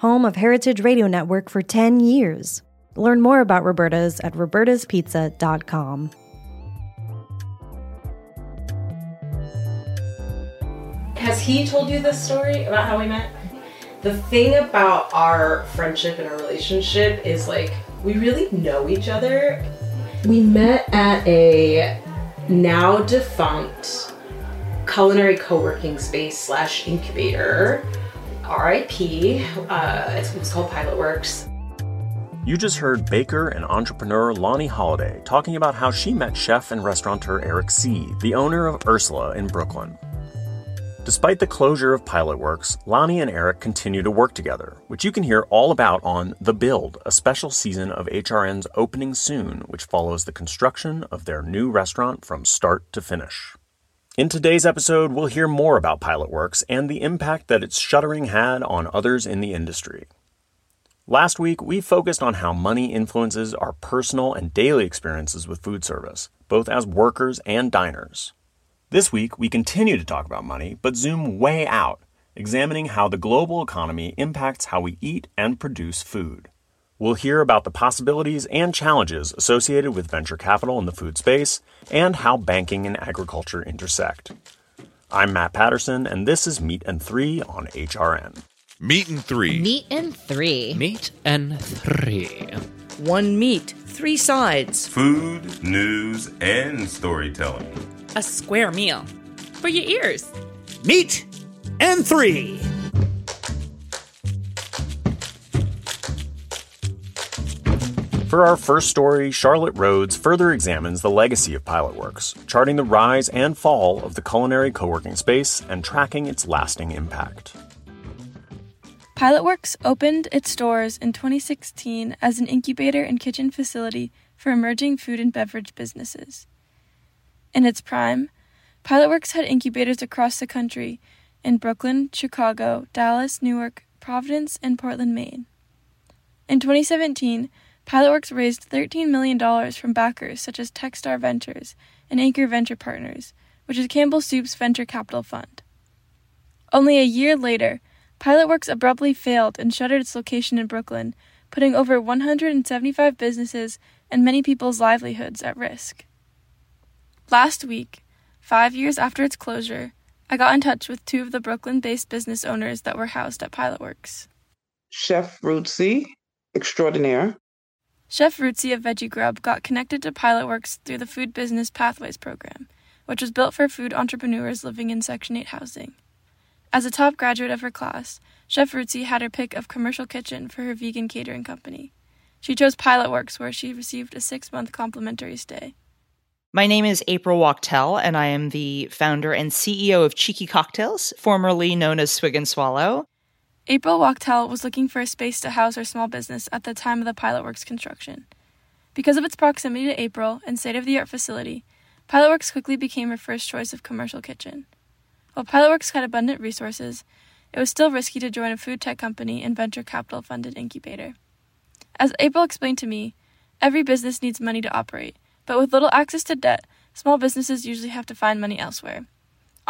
home of Heritage Radio Network for 10 years. Learn more about Roberta's at robertaspizza.com. Has he told you this story about how we met? The thing about our friendship and our relationship is like we really know each other. We met at a now defunct culinary co-working space slash incubator. RIP. Uh, called Pilot Works. You just heard baker and entrepreneur Lani Halliday talking about how she met chef and restaurateur Eric See, the owner of Ursula in Brooklyn. Despite the closure of Pilot Works, Lonnie and Eric continue to work together, which you can hear all about on The Build, a special season of HRN's Opening Soon, which follows the construction of their new restaurant from start to finish. In today's episode, we'll hear more about Pilot Works and the impact that its shuttering had on others in the industry. Last week, we focused on how money influences our personal and daily experiences with food service, both as workers and diners. This week, we continue to talk about money, but zoom way out, examining how the global economy impacts how we eat and produce food. We'll hear about the possibilities and challenges associated with venture capital in the food space and how banking and agriculture intersect. I'm Matt Patterson, and this is Meat and Three on HRN. Meat and Three. Meat and three. Meat and three. One meat, three sides. Food, news, and storytelling. A square meal. For your ears. Meat and three. For our first story, Charlotte Rhodes further examines the legacy of Pilotworks, charting the rise and fall of the culinary co working space and tracking its lasting impact. Pilotworks opened its doors in 2016 as an incubator and kitchen facility for emerging food and beverage businesses. In its prime, Pilotworks had incubators across the country in Brooklyn, Chicago, Dallas, Newark, Providence, and Portland, Maine. In 2017, Pilotworks raised $13 million from backers such as Techstar Ventures and Acre Venture Partners, which is Campbell Soup's venture capital fund. Only a year later, Pilotworks abruptly failed and shuttered its location in Brooklyn, putting over 175 businesses and many people's livelihoods at risk. Last week, five years after its closure, I got in touch with two of the Brooklyn based business owners that were housed at Pilotworks. Chef Rootsy extraordinaire. Chef Rootsy of Veggie Grub got connected to Pilotworks through the Food Business Pathways program, which was built for food entrepreneurs living in Section 8 housing. As a top graduate of her class, Chef Rootsy had her pick of commercial kitchen for her vegan catering company. She chose Pilotworks, where she received a six month complimentary stay. My name is April Wachtel, and I am the founder and CEO of Cheeky Cocktails, formerly known as Swig and Swallow. April Wachtel was looking for a space to house her small business at the time of the Pilotworks construction. Because of its proximity to April and state of the art facility, Pilotworks quickly became her first choice of commercial kitchen. While Pilotworks had abundant resources, it was still risky to join a food tech company and venture capital funded incubator. As April explained to me, every business needs money to operate, but with little access to debt, small businesses usually have to find money elsewhere.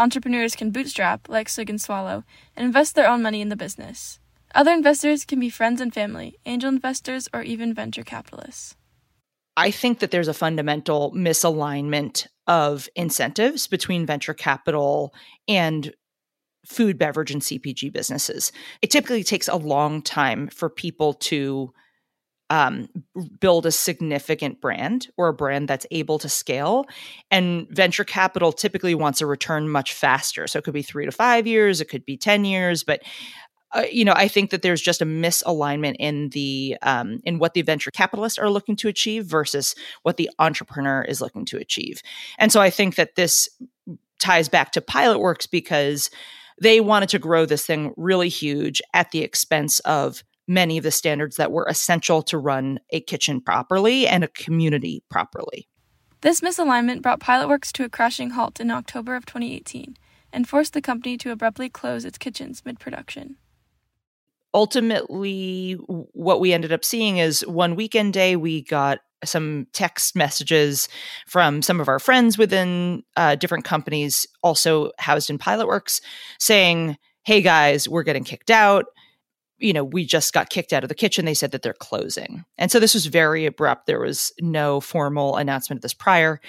Entrepreneurs can bootstrap, like Swig and Swallow, and invest their own money in the business. Other investors can be friends and family, angel investors, or even venture capitalists. I think that there's a fundamental misalignment of incentives between venture capital and food, beverage, and CPG businesses. It typically takes a long time for people to um, build a significant brand or a brand that's able to scale. And venture capital typically wants a return much faster. So it could be three to five years, it could be 10 years, but uh, you know, I think that there's just a misalignment in the um, in what the venture capitalists are looking to achieve versus what the entrepreneur is looking to achieve. And so I think that this ties back to Pilotworks because they wanted to grow this thing really huge at the expense of many of the standards that were essential to run a kitchen properly and a community properly. This misalignment brought Pilotworks to a crashing halt in October of 2018 and forced the company to abruptly close its kitchens mid production. Ultimately, what we ended up seeing is one weekend day, we got some text messages from some of our friends within uh, different companies, also housed in Pilotworks, saying, Hey guys, we're getting kicked out. You know, we just got kicked out of the kitchen. They said that they're closing. And so this was very abrupt. There was no formal announcement of this prior.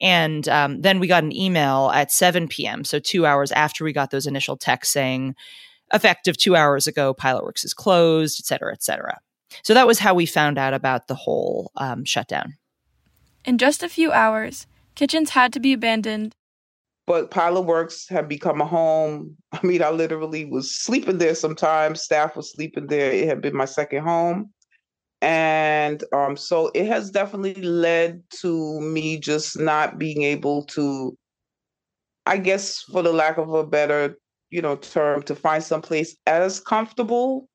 And um, then we got an email at 7 p.m., so two hours after we got those initial texts saying, effective two hours ago, Pilotworks is closed, et cetera, et cetera. So that was how we found out about the whole um, shutdown. In just a few hours, kitchens had to be abandoned. But Pilot Works had become a home. I mean, I literally was sleeping there sometimes. Staff was sleeping there. It had been my second home. And um, so it has definitely led to me just not being able to, I guess, for the lack of a better, you know, term, to find someplace as comfortable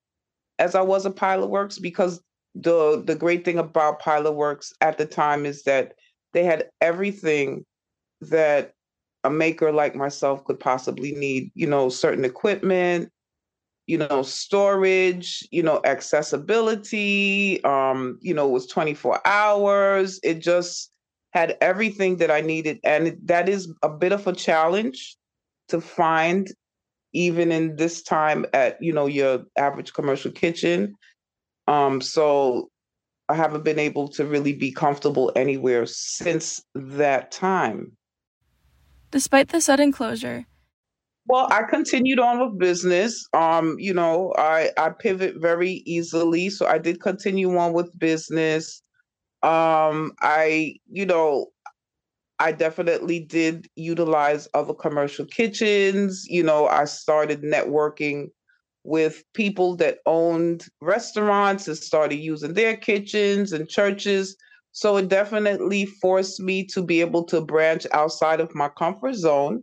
as I was a Pilotworks because the the great thing about Pilot Works at the time is that they had everything that a maker like myself could possibly need. You know, certain equipment, you know, storage, you know, accessibility. Um, you know, it was twenty four hours. It just had everything that I needed, and that is a bit of a challenge to find even in this time at you know your average commercial kitchen um so i haven't been able to really be comfortable anywhere since that time despite the sudden closure well i continued on with business um you know i i pivot very easily so i did continue on with business um i you know I definitely did utilize other commercial kitchens. You know, I started networking with people that owned restaurants and started using their kitchens and churches. So it definitely forced me to be able to branch outside of my comfort zone,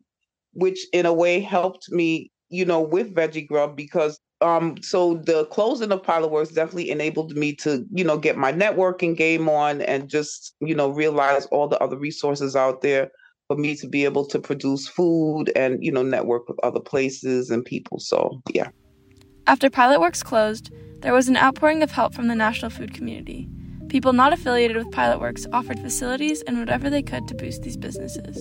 which in a way helped me, you know, with Veggie Grub because um so the closing of Pilot Works definitely enabled me to you know get my networking game on and just you know realize all the other resources out there for me to be able to produce food and you know network with other places and people. So yeah. After Pilot Works closed there was an outpouring of help from the national food community people not affiliated with pilotworks offered facilities and whatever they could to boost these businesses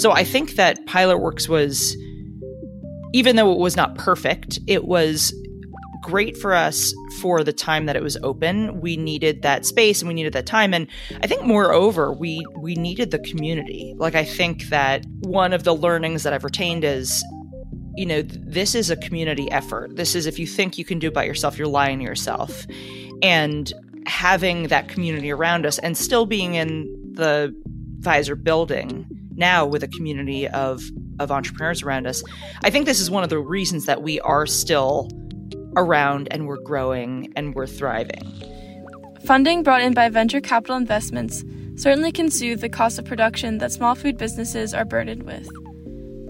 so i think that pilotworks was even though it was not perfect, it was great for us for the time that it was open. We needed that space and we needed that time. And I think moreover, we we needed the community. Like I think that one of the learnings that I've retained is you know, this is a community effort. This is if you think you can do it by yourself, you're lying to yourself. And having that community around us and still being in the Pfizer building now with a community of of entrepreneurs around us. I think this is one of the reasons that we are still around and we're growing and we're thriving. Funding brought in by venture capital investments certainly can soothe the cost of production that small food businesses are burdened with.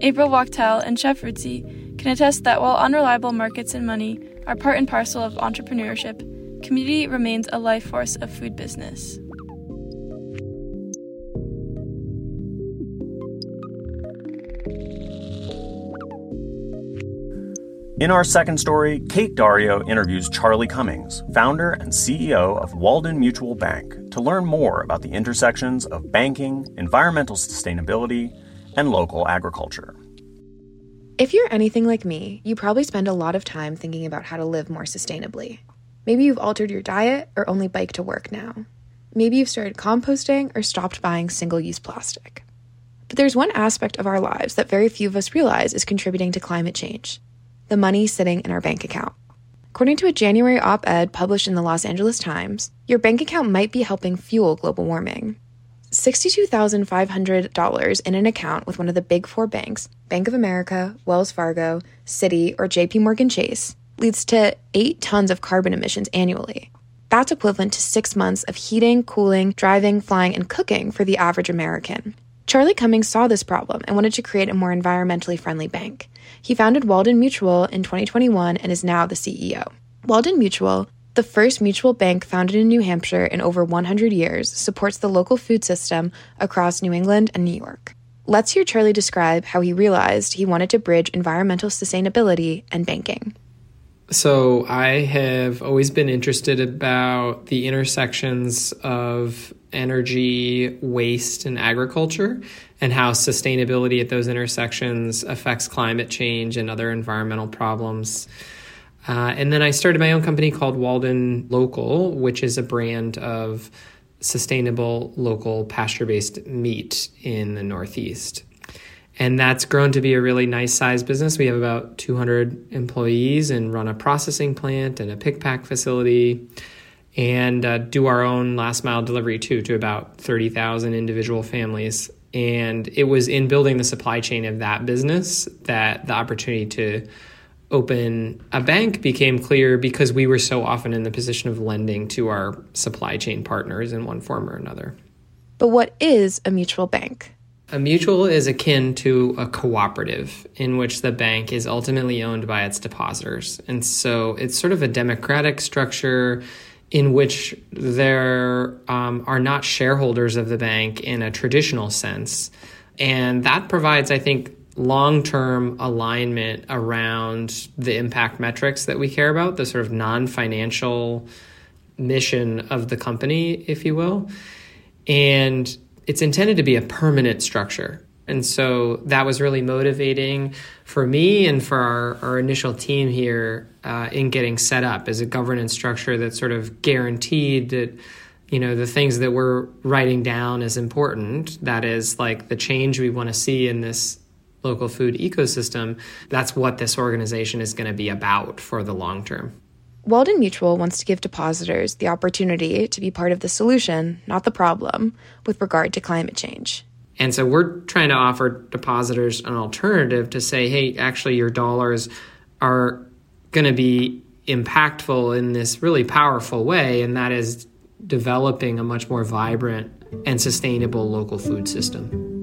April Wachtel and Chef Rootsy can attest that while unreliable markets and money are part and parcel of entrepreneurship, community remains a life force of food business. In our second story, Kate Dario interviews Charlie Cummings, founder and CEO of Walden Mutual Bank, to learn more about the intersections of banking, environmental sustainability, and local agriculture. If you're anything like me, you probably spend a lot of time thinking about how to live more sustainably. Maybe you've altered your diet or only bike to work now. Maybe you've started composting or stopped buying single use plastic. But there's one aspect of our lives that very few of us realize is contributing to climate change the money sitting in our bank account. According to a January op ed published in the Los Angeles Times, your bank account might be helping fuel global warming. $62,500 in an account with one of the big four banks, Bank of America, Wells Fargo, Citi, or JP Morgan Chase, leads to 8 tons of carbon emissions annually. That's equivalent to six months of heating, cooling, driving, flying, and cooking for the average American. Charlie Cummings saw this problem and wanted to create a more environmentally friendly bank. He founded Walden Mutual in 2021 and is now the CEO. Walden Mutual, the first mutual bank founded in New Hampshire in over 100 years, supports the local food system across New England and New York. Let's hear Charlie describe how he realized he wanted to bridge environmental sustainability and banking. So, I have always been interested about the intersections of energy, waste, and agriculture, and how sustainability at those intersections affects climate change and other environmental problems. Uh, and then I started my own company called Walden Local, which is a brand of sustainable local pasture based meat in the Northeast. And that's grown to be a really nice size business. We have about 200 employees and run a processing plant and a pick pack facility and uh, do our own last mile delivery too to about 30,000 individual families. And it was in building the supply chain of that business that the opportunity to open a bank became clear because we were so often in the position of lending to our supply chain partners in one form or another. But what is a mutual bank? A mutual is akin to a cooperative in which the bank is ultimately owned by its depositors. And so it's sort of a democratic structure in which there um, are not shareholders of the bank in a traditional sense. And that provides, I think, long term alignment around the impact metrics that we care about, the sort of non financial mission of the company, if you will. And it's intended to be a permanent structure. And so that was really motivating for me and for our, our initial team here uh, in getting set up as a governance structure that sort of guaranteed that you know the things that we're writing down as important that is like the change we want to see in this local food ecosystem that's what this organization is going to be about for the long term Walden Mutual wants to give depositors the opportunity to be part of the solution, not the problem, with regard to climate change. And so we're trying to offer depositors an alternative to say, hey, actually, your dollars are going to be impactful in this really powerful way, and that is developing a much more vibrant and sustainable local food system.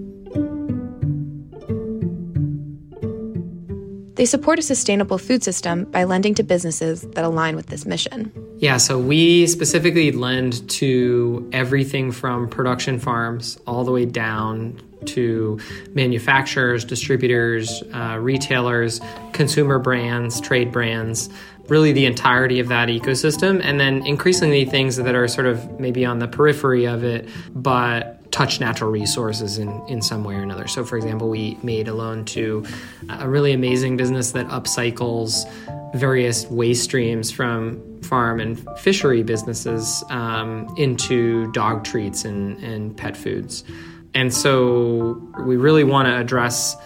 They support a sustainable food system by lending to businesses that align with this mission. Yeah, so we specifically lend to everything from production farms all the way down to manufacturers, distributors, uh, retailers, consumer brands, trade brands, really the entirety of that ecosystem. And then increasingly things that are sort of maybe on the periphery of it, but touch natural resources in, in some way or another. So, for example, we made a loan to a really amazing business that upcycles various waste streams from farm and fishery businesses um, into dog treats and, and pet foods. And so we really want to address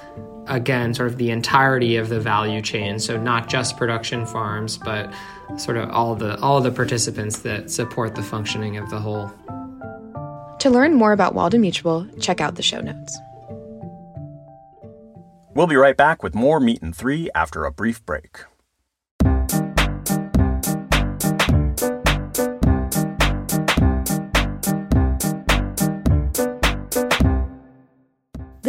again sort of the entirety of the value chain so not just production farms but sort of all the all the participants that support the functioning of the whole to learn more about Walden Mutual, check out the show notes. We'll be right back with more Meat and Three after a brief break.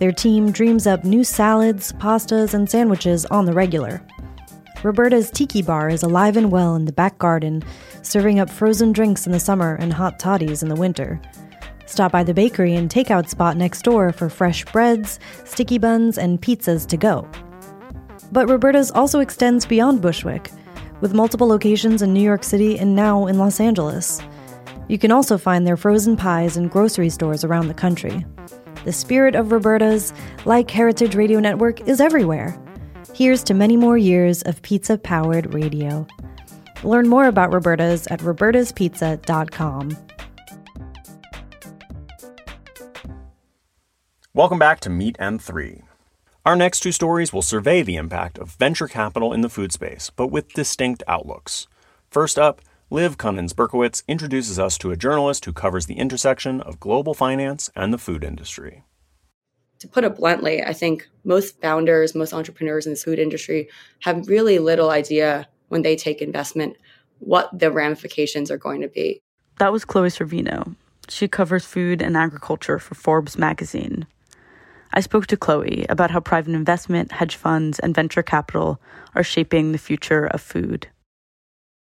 Their team dreams up new salads, pastas, and sandwiches on the regular. Roberta's Tiki Bar is alive and well in the back garden, serving up frozen drinks in the summer and hot toddies in the winter. Stop by the bakery and takeout spot next door for fresh breads, sticky buns, and pizzas to go. But Roberta's also extends beyond Bushwick, with multiple locations in New York City and now in Los Angeles. You can also find their frozen pies in grocery stores around the country. The spirit of Roberta's, like Heritage Radio Network, is everywhere. Here's to many more years of pizza powered radio. Learn more about Roberta's at robertaspizza.com. Welcome back to Meat and Three. Our next two stories will survey the impact of venture capital in the food space, but with distinct outlooks. First up, Liv Cummins Berkowitz introduces us to a journalist who covers the intersection of global finance and the food industry. To put it bluntly, I think most founders, most entrepreneurs in the food industry have really little idea when they take investment what the ramifications are going to be. That was Chloe Sorvino. She covers food and agriculture for Forbes magazine. I spoke to Chloe about how private investment, hedge funds, and venture capital are shaping the future of food.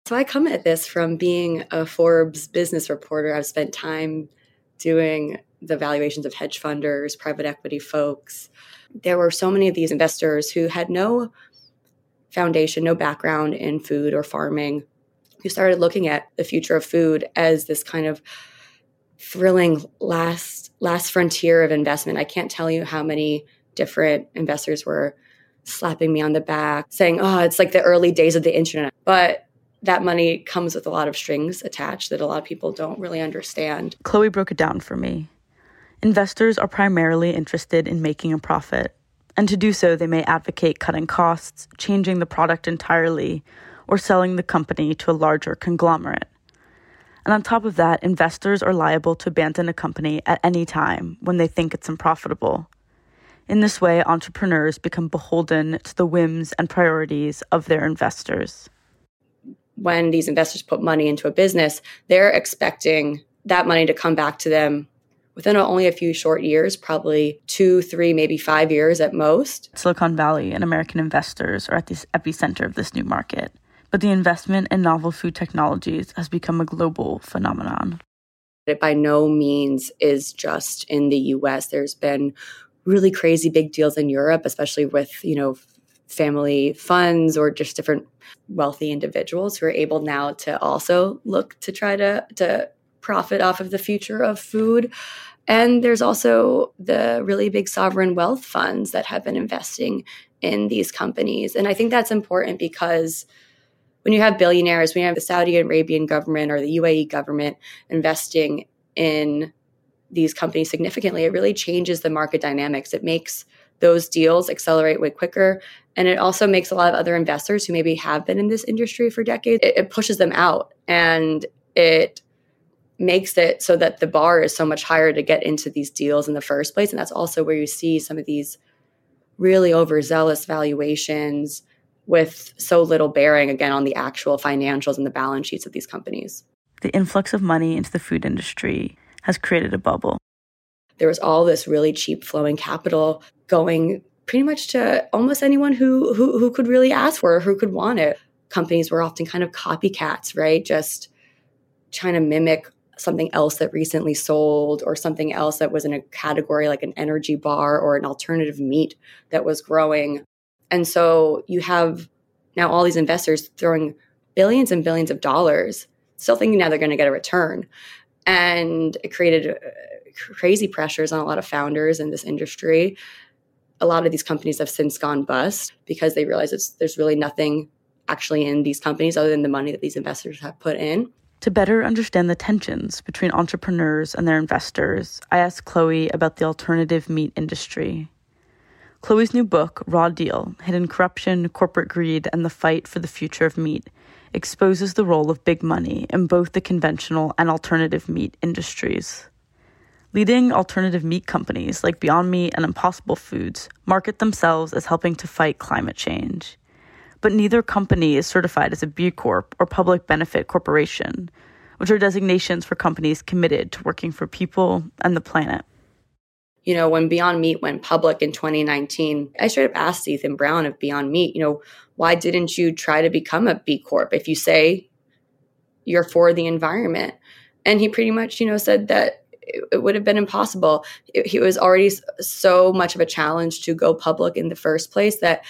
So I come at this from being a Forbes business reporter. I've spent time doing the valuations of hedge funders, private equity folks. There were so many of these investors who had no foundation, no background in food or farming, who started looking at the future of food as this kind of thrilling last last frontier of investment. I can't tell you how many different investors were slapping me on the back saying, "Oh, it's like the early days of the internet." But that money comes with a lot of strings attached that a lot of people don't really understand. Chloe broke it down for me. Investors are primarily interested in making a profit, and to do so, they may advocate cutting costs, changing the product entirely, or selling the company to a larger conglomerate. And on top of that, investors are liable to abandon a company at any time when they think it's unprofitable. In this way, entrepreneurs become beholden to the whims and priorities of their investors when these investors put money into a business, they're expecting that money to come back to them within only a few short years, probably two, three, maybe five years at most. Silicon Valley and American investors are at the epicenter of this new market, but the investment in novel food technologies has become a global phenomenon. It by no means is just in the US. There's been really crazy big deals in Europe, especially with, you know, family funds or just different wealthy individuals who are able now to also look to try to to profit off of the future of food. And there's also the really big sovereign wealth funds that have been investing in these companies. And i think that's important because when you have billionaires when you have the saudi arabian government or the uae government investing in these companies significantly it really changes the market dynamics. It makes those deals accelerate way quicker. And it also makes a lot of other investors who maybe have been in this industry for decades, it, it pushes them out and it makes it so that the bar is so much higher to get into these deals in the first place. And that's also where you see some of these really overzealous valuations with so little bearing again on the actual financials and the balance sheets of these companies. The influx of money into the food industry has created a bubble there was all this really cheap flowing capital going pretty much to almost anyone who who, who could really ask for it, who could want it. Companies were often kind of copycats, right? Just trying to mimic something else that recently sold or something else that was in a category like an energy bar or an alternative meat that was growing. And so you have now all these investors throwing billions and billions of dollars, still thinking now they're going to get a return. And it created crazy pressures on a lot of founders in this industry. A lot of these companies have since gone bust because they realize there's really nothing actually in these companies other than the money that these investors have put in. To better understand the tensions between entrepreneurs and their investors, I asked Chloe about the alternative meat industry. Chloe's new book, Raw Deal Hidden Corruption, Corporate Greed, and the Fight for the Future of Meat, exposes the role of big money in both the conventional and alternative meat industries. Leading alternative meat companies like Beyond Meat and Impossible Foods market themselves as helping to fight climate change. but neither company is certified as a B Corp or Public Benefit Corporation, which are designations for companies committed to working for people and the planet. You know, when Beyond Meat went public in 2019, I straight up asked Ethan Brown of Beyond Meat, you know, why didn't you try to become a B Corp if you say you're for the environment? And he pretty much, you know, said that it, it would have been impossible. It, was already so much of a challenge to go public in the first place that,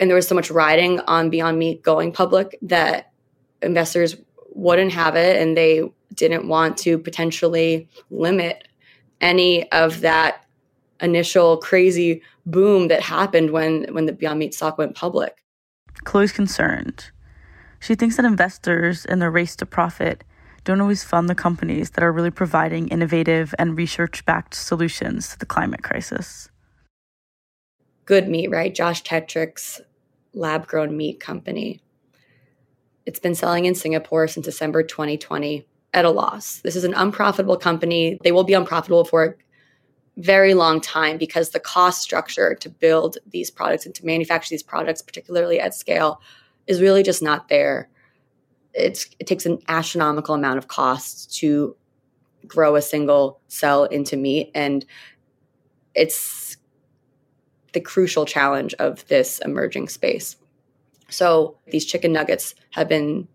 and there was so much riding on Beyond Meat going public that investors wouldn't have it and they didn't want to potentially limit any of that initial crazy boom that happened when when the Beyond Meat stock went public. Chloe's concerned. She thinks that investors in the race to profit don't always fund the companies that are really providing innovative and research backed solutions to the climate crisis. Good Meat, right? Josh Tetrick's lab grown meat company. It's been selling in Singapore since December 2020 at a loss. This is an unprofitable company. They will be unprofitable for a very long time because the cost structure to build these products and to manufacture these products, particularly at scale, is really just not there it's, it takes an astronomical amount of costs to grow a single cell into meat. And it's the crucial challenge of this emerging space. So these chicken nuggets have been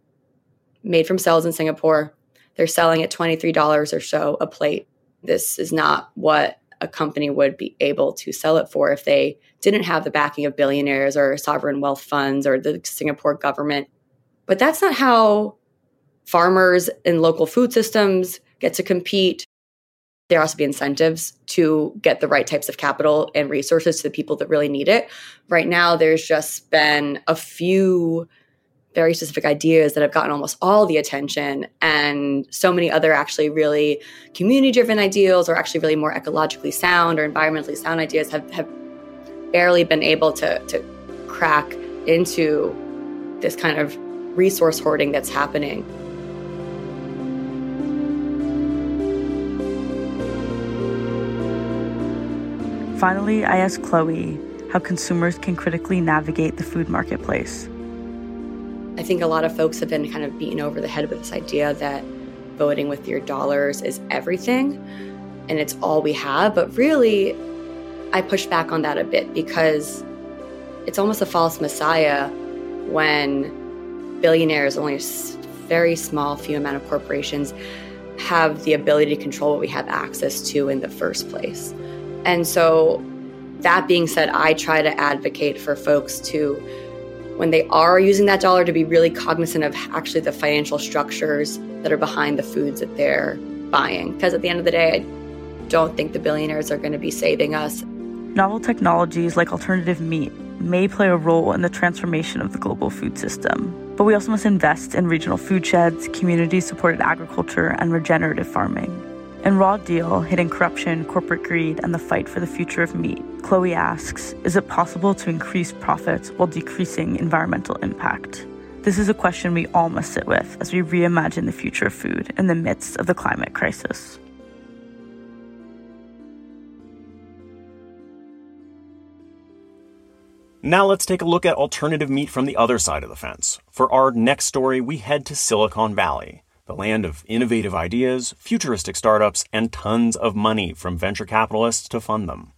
made from cells in Singapore. They're selling at $23 or so a plate. This is not what a company would be able to sell it for if they didn't have the backing of billionaires or sovereign wealth funds or the Singapore government but that's not how farmers and local food systems get to compete. There has to be incentives to get the right types of capital and resources to the people that really need it. Right now, there's just been a few very specific ideas that have gotten almost all the attention, and so many other actually really community driven ideals or actually really more ecologically sound or environmentally sound ideas have, have barely been able to, to crack into this kind of resource hoarding that's happening. Finally, I asked Chloe how consumers can critically navigate the food marketplace. I think a lot of folks have been kind of beaten over the head with this idea that voting with your dollars is everything and it's all we have. But really, I push back on that a bit because it's almost a false messiah when billionaires, only a very small few amount of corporations have the ability to control what we have access to in the first place. And so, that being said, I try to advocate for folks to, when they are using that dollar, to be really cognizant of actually the financial structures that are behind the foods that they're buying. Because at the end of the day, I don't think the billionaires are going to be saving us. Novel technologies like alternative meat may play a role in the transformation of the global food system. But we also must invest in regional food sheds, community supported agriculture, and regenerative farming. In Raw Deal, Hidden Corruption, Corporate Greed, and the Fight for the Future of Meat, Chloe asks Is it possible to increase profits while decreasing environmental impact? This is a question we all must sit with as we reimagine the future of food in the midst of the climate crisis. Now let's take a look at alternative meat from the other side of the fence. For our next story, we head to Silicon Valley, the land of innovative ideas, futuristic startups, and tons of money from venture capitalists to fund them.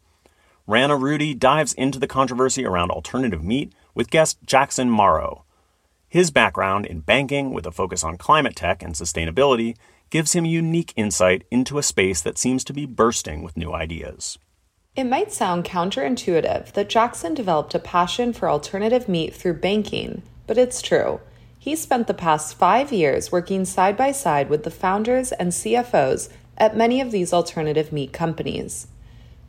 Rana Rudy dives into the controversy around alternative meat with guest Jackson Morrow. His background in banking, with a focus on climate tech and sustainability, gives him unique insight into a space that seems to be bursting with new ideas. It might sound counterintuitive that Jackson developed a passion for alternative meat through banking, but it's true. He spent the past five years working side by side with the founders and CFOs at many of these alternative meat companies.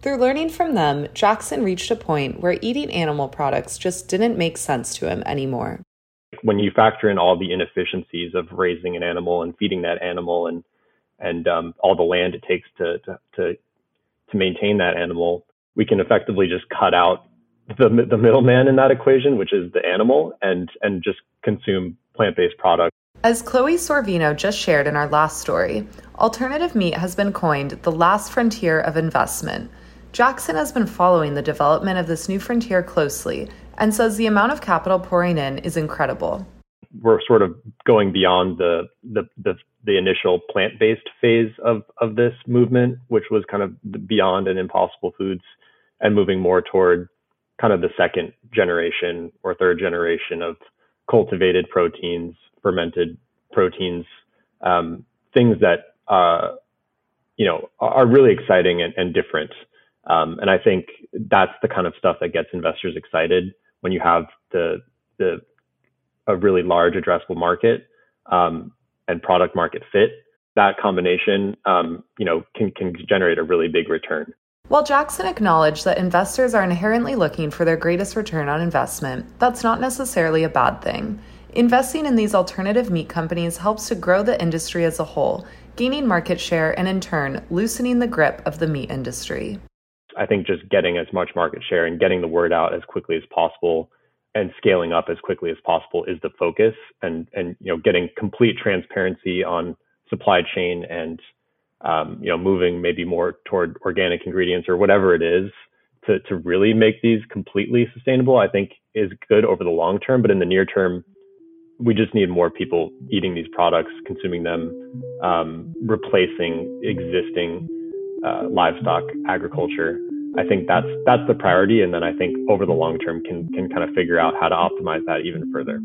Through learning from them, Jackson reached a point where eating animal products just didn't make sense to him anymore. When you factor in all the inefficiencies of raising an animal and feeding that animal and and um, all the land it takes to, to, to to maintain that animal, we can effectively just cut out the the middleman in that equation, which is the animal, and and just consume plant based products. As Chloe Sorvino just shared in our last story, alternative meat has been coined the last frontier of investment. Jackson has been following the development of this new frontier closely and says the amount of capital pouring in is incredible. We're sort of going beyond the the the, the initial plant-based phase of of this movement, which was kind of beyond and impossible foods, and moving more toward kind of the second generation or third generation of cultivated proteins, fermented proteins, um, things that uh, you know are really exciting and, and different. Um, and I think that's the kind of stuff that gets investors excited when you have the the a really large addressable market um, and product market fit. That combination, um, you know, can can generate a really big return. While Jackson acknowledged that investors are inherently looking for their greatest return on investment, that's not necessarily a bad thing. Investing in these alternative meat companies helps to grow the industry as a whole, gaining market share and in turn loosening the grip of the meat industry. I think just getting as much market share and getting the word out as quickly as possible and scaling up as quickly as possible is the focus and and you know getting complete transparency on supply chain and um, you know, moving maybe more toward organic ingredients or whatever it is to, to really make these completely sustainable, I think is good over the long term. But in the near term, we just need more people eating these products, consuming them, um, replacing existing uh, livestock agriculture. I think that's that's the priority, and then I think over the long term can can kind of figure out how to optimize that even further.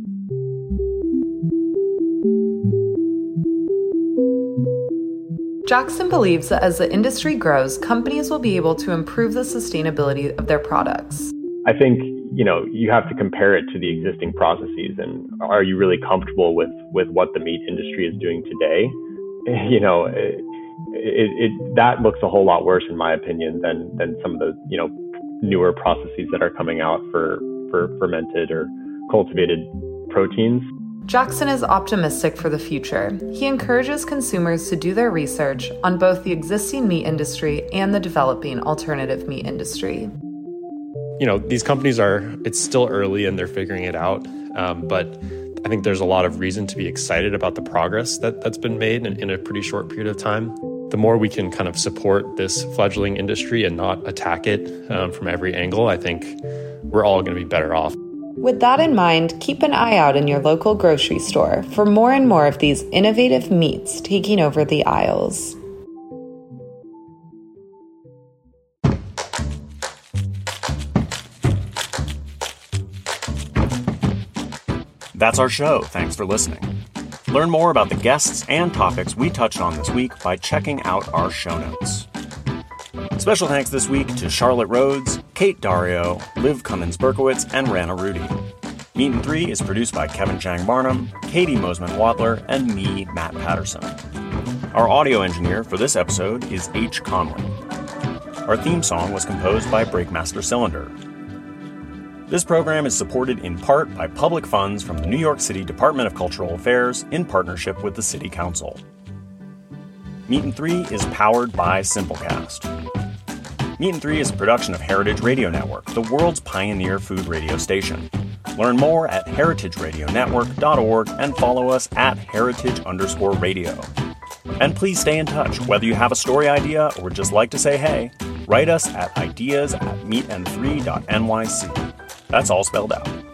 Jackson believes that as the industry grows, companies will be able to improve the sustainability of their products. I think you know you have to compare it to the existing processes, and are you really comfortable with with what the meat industry is doing today? You know, eh, it, it, it that looks a whole lot worse, in my opinion, than than some of the you know newer processes that are coming out for for fermented or cultivated proteins. Jackson is optimistic for the future. He encourages consumers to do their research on both the existing meat industry and the developing alternative meat industry. You know, these companies are, it's still early and they're figuring it out. Um, but I think there's a lot of reason to be excited about the progress that, that's been made in, in a pretty short period of time. The more we can kind of support this fledgling industry and not attack it um, from every angle, I think we're all going to be better off. With that in mind, keep an eye out in your local grocery store for more and more of these innovative meats taking over the aisles. That's our show. Thanks for listening. Learn more about the guests and topics we touched on this week by checking out our show notes. Special thanks this week to Charlotte Rhodes, Kate Dario, Liv Cummins Berkowitz, and Rana Rudy. Meat and Three is produced by Kevin Chang Barnum, Katie Mosman Wadler, and me, Matt Patterson. Our audio engineer for this episode is H. Conley. Our theme song was composed by Breakmaster Cylinder. This program is supported in part by public funds from the New York City Department of Cultural Affairs in partnership with the City Council. Meat and Three is powered by Simplecast. Meat and Three is a production of Heritage Radio Network, the world's pioneer food radio station. Learn more at heritageradionetwork.org and follow us at heritage underscore radio. And please stay in touch. Whether you have a story idea or just like to say hey, write us at ideas at meetand3.nyc. That's all spelled out.